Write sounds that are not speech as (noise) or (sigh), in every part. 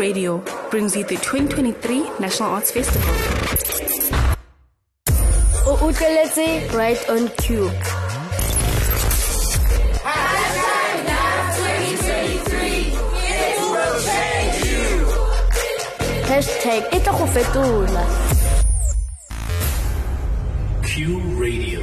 Radio brings you the 2023 National Arts Festival. O utlweletse right on cue. Hashtag e tla go fetola. Cue Radio.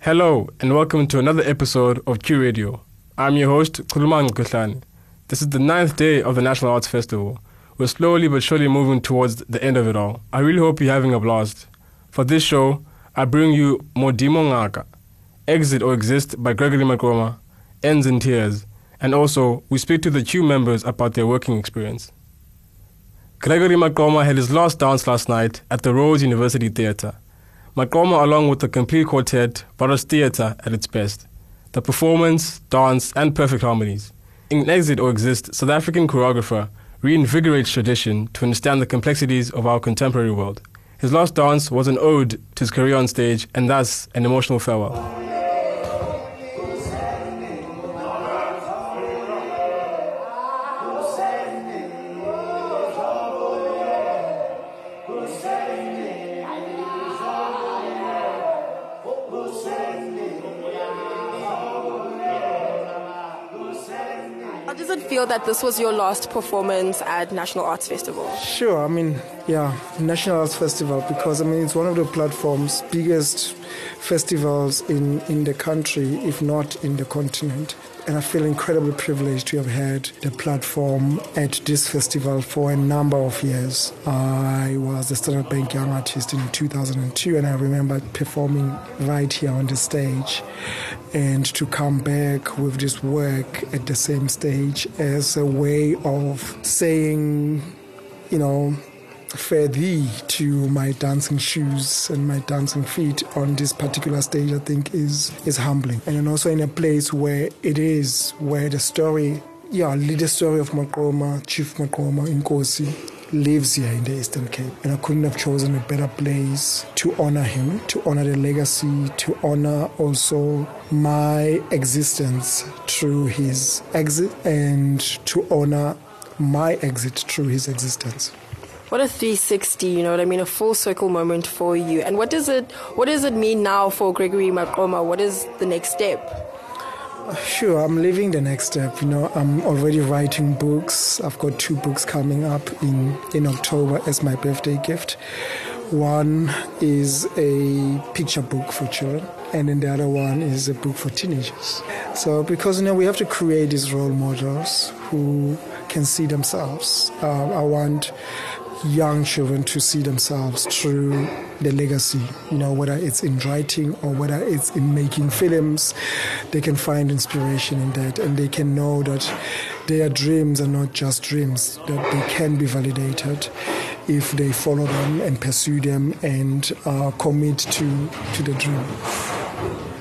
Hello, and welcome to another episode of Cue Radio. I'm your host, Kulman Kutlani. This is the ninth day of the National Arts Festival. We're slowly but surely moving towards the end of it all. I really hope you're having a blast. For this show, I bring you Modimo Ngaka, Exit or Exist by Gregory Maqoma, Ends in Tears, and also we speak to the Cue members about their working experience. Gregory Maqoma had his last dance last night at the Rhodes University Theatre. Maqoma, along with the complete quartet, brought us theatre at its best. The performance, dance, and perfect harmonies. In Exit or Exist, South African choreographer reinvigorates tradition to understand the complexities of our contemporary world. His last dance was an ode to his career on stage and thus an emotional farewell. How does it feel that this was your last performance at National Arts Festival? Sure, I mean, yeah, National Arts Festival because I mean it's one of the platform's biggest festivals in, in the country, if not in the continent. And I feel incredibly privileged to have had the platform at this festival for a number of years. I was the Standard Bank Young Artist in 2002, and I remember performing right here on the stage. And to come back with this work at the same stage as a way of saying, you know, fare thee to my dancing shoes and my dancing feet on this particular stage I think is is humbling. And then also in a place where it is where the story yeah the story of Maqoma Chief Maqoma Nkosi lives here in the Eastern Cape. And I couldn't have chosen a better place to honor him to honor the legacy to honor also my existence through his exit and to honor my exit through his existence What a 360, you know what I mean? A full circle moment for you. And what does it what does it mean now for Gregory Maqoma? What is the next step? Sure, I'm living the next step. You know, I'm already writing books. I've got two books coming up in, in October as my birthday gift. One is a picture book for children, and then the other one is a book for teenagers. So, because you know, we have to create these role models who can see themselves. Uh, I want young children to see themselves through the legacy, you know, whether it's in writing or whether it's in making films, they can find inspiration in that and they can know that their dreams are not just dreams, that they can be validated if they follow them and pursue them and uh, commit to, to the dream.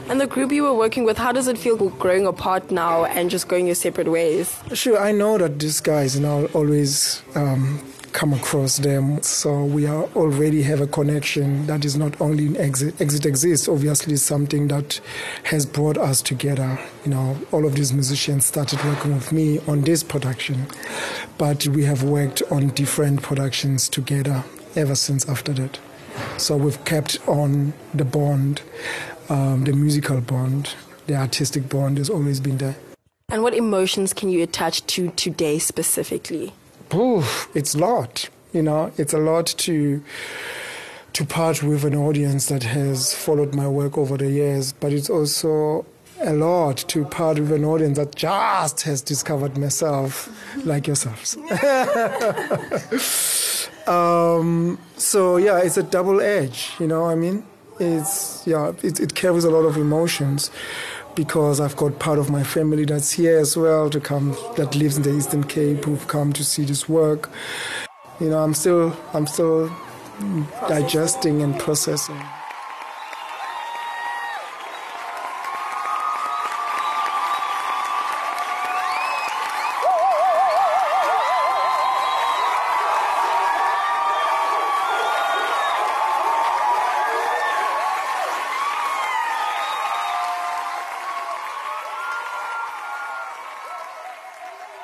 And the group you were working with, how does it feel growing apart now and just going your separate ways? Sure, I know that these guys, you know, always um, come across them. So we are already have a connection that is not only in exit. Exit exists, obviously, something that has brought us together. You know, all of these musicians started working with me on this production, but we have worked on different productions together ever since after that. So we've kept on the bond, um, the musical bond, the artistic bond has always been there. And what emotions can you attach to today specifically? Oof, it's a lot. You know, it's a lot to to part with an audience that has followed my work over the years, but it's also a lot to part with an audience that just has discovered myself, like yourselves. (laughs) um, so yeah, it's a double edge. You know, what I mean, it's yeah, it, it carries a lot of emotions because I've got part of my family that's here as well to come that lives in the Eastern Cape who've come to see this work. You know, I'm still I'm still digesting and processing.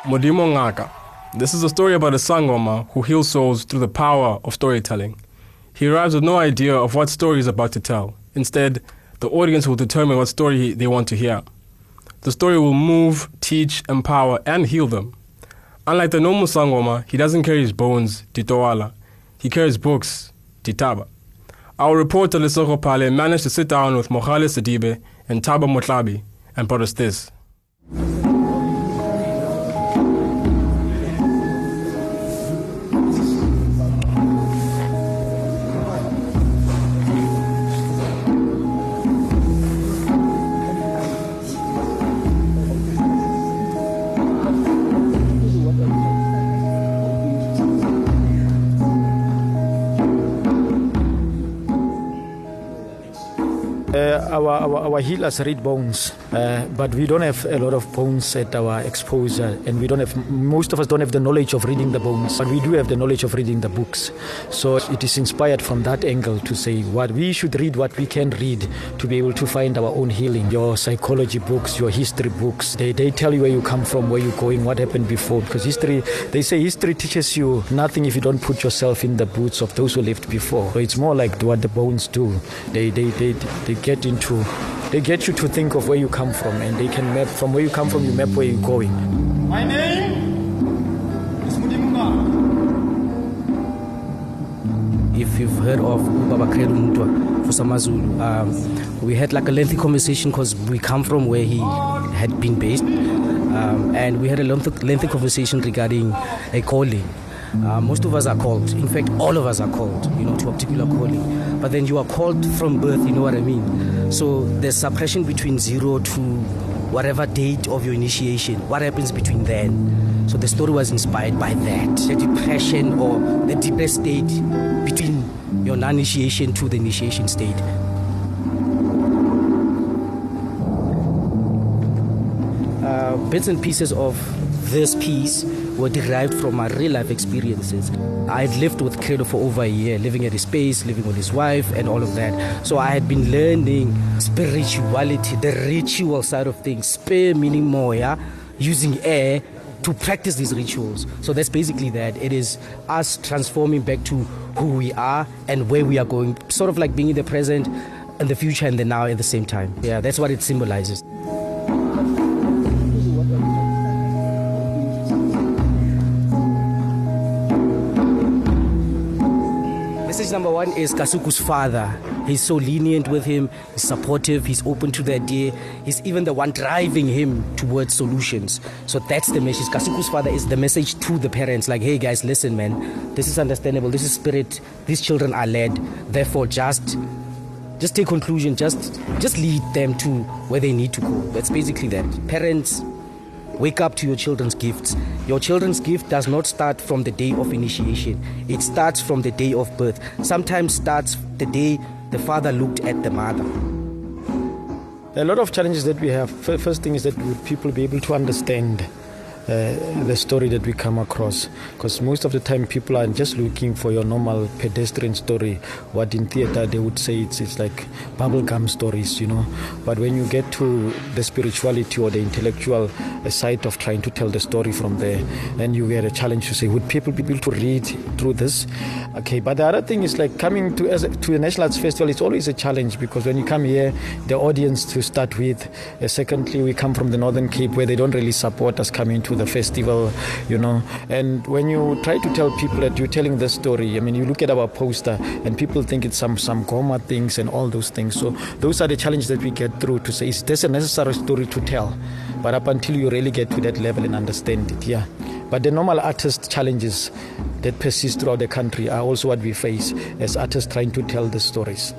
Modimo Ngaka. This is a story about a sangoma who heals souls through the power of storytelling. He arrives with no idea of what story he's about to tell. Instead, the audience will determine what story they want to hear. The story will move, teach, empower, and heal them. Unlike the normal sangoma, he doesn't carry his bones, ditaola. He carries books, ditaba. Our reporter Lesotho Pale managed to sit down with Mohale Sidibe and Taba Motlabi and brought us this. Our, our, our healers read bones, uh, but we don't have a lot of bones at our exposure, and we don't have most of us don't have the knowledge of reading the bones, but we do have the knowledge of reading the books. So it is inspired from that angle to say what we should read, what we can read to be able to find our own healing. Your psychology books, your history books, they, they tell you where you come from, where you're going, what happened before. Because history, they say history teaches you nothing if you don't put yourself in the boots of those who lived before. So it's more like what the bones do. They, they, they, they get into they get you to think of where you come from and they can map from where you come from you map where you're going My name is Mudimunga. if you've heard of Baba Credo Mutwa Vusamazulu, um, we had like a lengthy conversation because we come from where he had been based, um, and we had a lengthy, lengthy conversation regarding a calling. Uh, most of us are called. In fact, all of us are called, you know, to a particular calling. But then you are called from birth. You know what I mean? So there's suppression between zero to whatever date of your initiation. What happens between then? So the story was inspired by that. The depression or the depressed state between your non-initiation to the initiation state. Uh, bits and pieces of this piece were derived from my real life experiences. I had lived with Credo for over a year, living at his space, living with his wife, and all of that. So I had been learning spirituality, the ritual side of things, spare meaning more, yeah, using air to practice these rituals. So that's basically that. It is us transforming back to who we are and where we are going, sort of like being in the present and the future and the now at the same time. Yeah, that's what it symbolizes. Number one is Kasuku's father. He's so lenient with him, he's supportive, he's open to the idea, he's even the one driving him towards solutions. So that's the message. Kasuku's father is the message to the parents like, hey guys, listen, man, this is understandable, this is spirit, these children are led, therefore just just take conclusion. Just just lead them to where they need to go. That's basically that. Parents wake up to your children's gifts your children's gift does not start from the day of initiation. It starts from the day of birth. Sometimes starts the day the father looked at the mother. A lot of challenges that we have. First thing is that would people be able to understand uh, the story that we come across. Because most of the time people are just looking for your normal pedestrian story. What in theater they would say it's, it's like bubblegum stories you know. But when you get to the spirituality or the intellectual uh, side of trying to tell the story from there then you get a challenge to say would people be able to read through this? Okay but the other thing is like coming to as a, to a national arts festival it's always a challenge because when you come here the audience to start with uh, secondly we come from the northern cape where they don't really support us coming to the festival you know. And when you try to tell people that you're telling the story i mean you look at our poster and people think it's some some goma things and all those things. So those are the challenges that we get through to say is this a necessary story to tell? But up until you really get to that level and understand it yeah. But the normal artist challenges that persist throughout the country are also what we face as artists trying to tell the stories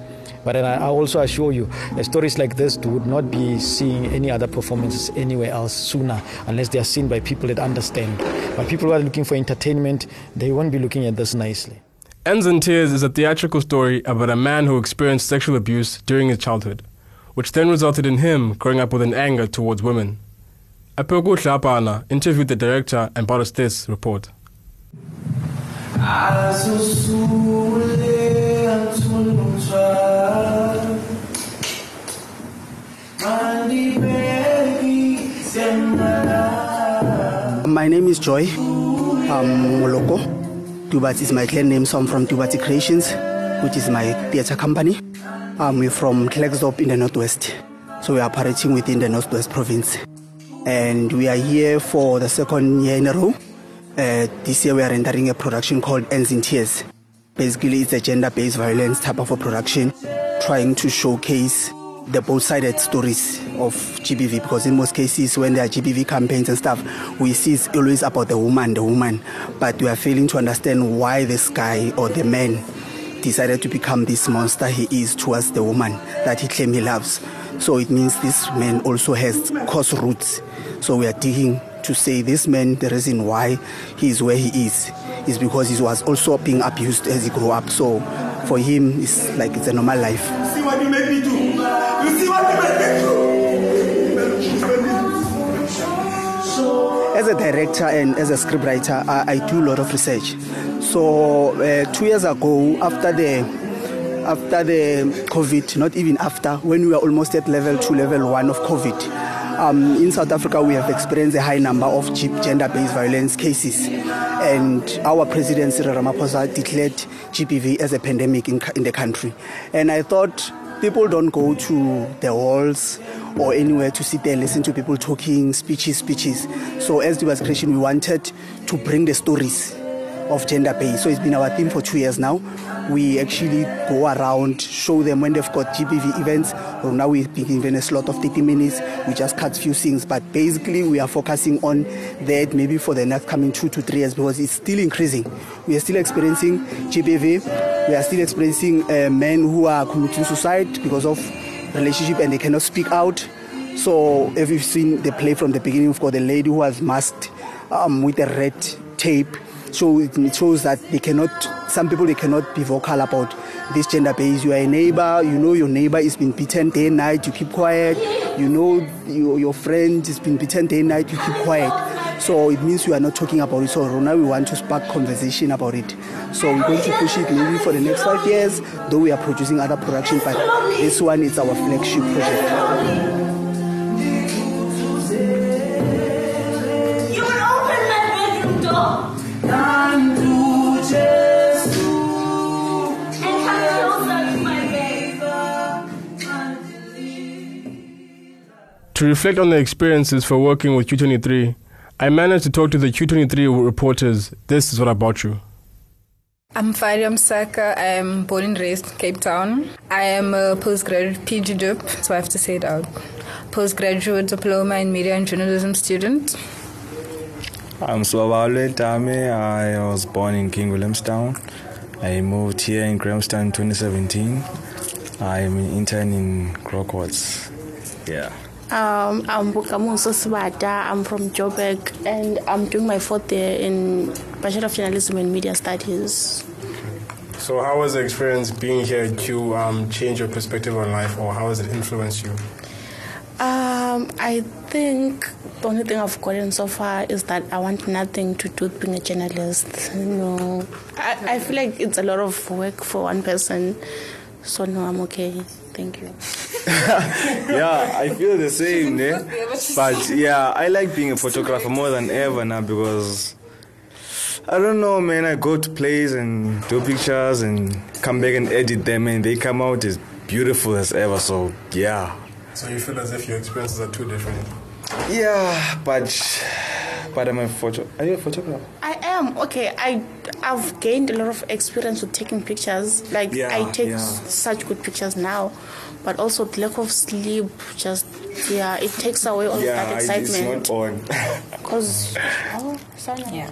but then I I also assure you, uh, stories like this would not be seeing any other performances anywhere else sooner unless they are seen by people that understand. But people who are looking for entertainment, they won't be looking at this nicely. Ends in Tears is a theatrical story about a man who experienced sexual abuse during his childhood, which then resulted in him growing up with an anger towards women. Apoku Hlapana interviewed the director and brought us this report. My name is Joy. I'm Moloko. Dubat is my clan name, so I'm from Dubati Creations, which is my theatre company. Um, we're from Klerksdorp in the Northwest. So we are operating within the Northwest province. And we are here for the second year in a row. Uh, this year we are entering a production called Ends in Tears. Basically, it's a gender-based violence type of a production, trying to showcase the both-sided stories of GBV because in most cases when there are GBV campaigns and stuff, we see it's always about the woman, the woman, but we are failing to understand why this guy or the man decided to become this monster he is towards the woman that he claims he loves. So it means this man also has cause roots. So we are digging to say this man, the reason why he is where he is, is because he was also being abused as he grew up. So for him, it's like it's a normal life. See what you make me do. You see what you make me do. As a director and as a scriptwriter, I, I do a lot of research. So uh, two years ago, after the after the COVID, not even after, when we were almost at level two, level one of COVID, um, in South Africa we have experienced a high number of gender-based violence cases, and our president Cyril Ramaphosa declared GBV as a pandemic in, in the country. And I thought people don't go to the halls or anywhere to sit there and listen to people talking speeches, speeches. So as the creation, we wanted to bring the stories of gender pay. So it's been our theme for two years now. We actually go around, show them when they've got GBV events. Or now we've been given a slot of 30 minutes. We just cut few things, but basically we are focusing on that maybe for the next coming two to three years because it's still increasing. We are still experiencing GBV. We are still experiencing uh, men who are committing suicide because of relationship and they cannot speak out. So if you've seen the play from the beginning, we've got the lady who was masked um, with a red tape so it shows that they cannot some people they cannot be vocal about this gender base. You are a neighbor you know your neighbor is being beaten day and night you keep quiet. You know your, your friend is being beaten day and night you keep quiet. So it means we are not talking about it. So now we want to spark conversation about it. So we're going to push it maybe for the next five years though we are producing other production but this one is our flagship project To reflect on the experiences for working with Q23, I managed to talk to the Q23 reporters. This is what I brought you. I'm Faria Msaka. I am born and raised in Cape Town. I am a postgraduate PG DIP, so I have to say it out. Postgraduate diploma in media and journalism student. I'm Swabale Tame. I was born in King Williamstown. I moved here in Grahamstown in 2017. I'm an intern in Grocott's. Yeah. Um, I'm Bukamuso Swata. I'm from Joburg and I'm doing my fourth year in Bachelor of Journalism and Media Studies. So, how was the experience being here to um, change your perspective on life, or how has it influenced you? Um, I think the only thing I've gotten so far is that I want nothing to do with being a journalist. Know, I, I feel like it's a lot of work for one person. So no, I'm okay. Thank you. Yeah, I feel the same, eh? But yeah, I like being a photographer more than ever now because I don't know, man. I go to plays and do pictures and come back and edit them, and they come out as beautiful as ever. So yeah, So, you feel as if your experiences are too different? yeah. But but I'm a photo. Are you a photographer? I am okay. I I've gained a lot of experience with taking pictures. Like Yeah, I take yeah. such good pictures now, but also the lack of sleep just yeah it takes away all yeah, that I- excitement. it's not on. (laughs) Cause oh, sorry. Yeah.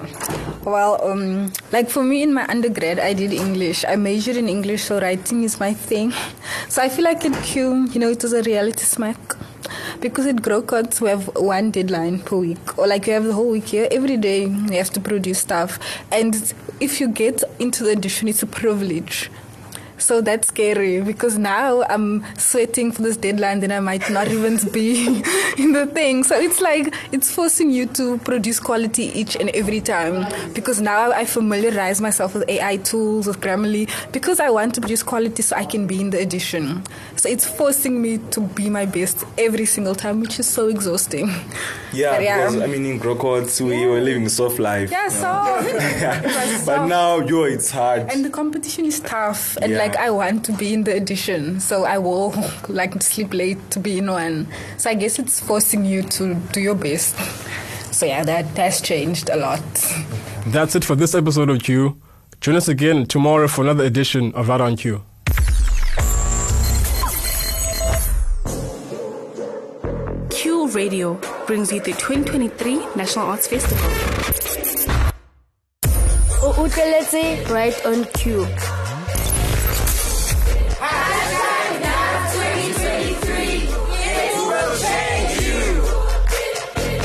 Well, um, like for me in my undergrad, I did English. I majored in English, so writing is my thing. (laughs) So I feel like in Cue, you know, it was a reality smack. Because at Grocott's, we have one deadline per week, or like you have the whole week here. Every day, you have to produce stuff. And if you get into the edition, it's a privilege. So that's scary because now I'm sweating for this deadline, then I might not even be (laughs) in the thing. So it's like it's forcing you to produce quality each and every time because now I familiarize myself with AI tools, with Grammarly, because I want to produce quality so I can be in the edition. So it's forcing me to be my best every single time, which is so exhausting. (laughs) Yeah, But yeah. because I mean in Grocott's we were living a soft life. Yeah, so. (laughs) but now yo it's hard. And the competition is tough, and Yeah. like I want to be in the edition, so I will (laughs) like sleep late to be in one. So I guess it's forcing you to do your best. So yeah, that has changed a lot. That's it for this episode of Cue. Join us again tomorrow for another edition of Right on Cue. Cue Radio brings you the 2023 National Arts Festival. O utleletse right on cue.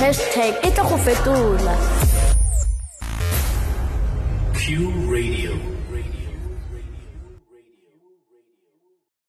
Hashtag e go fetola. Cue Radio.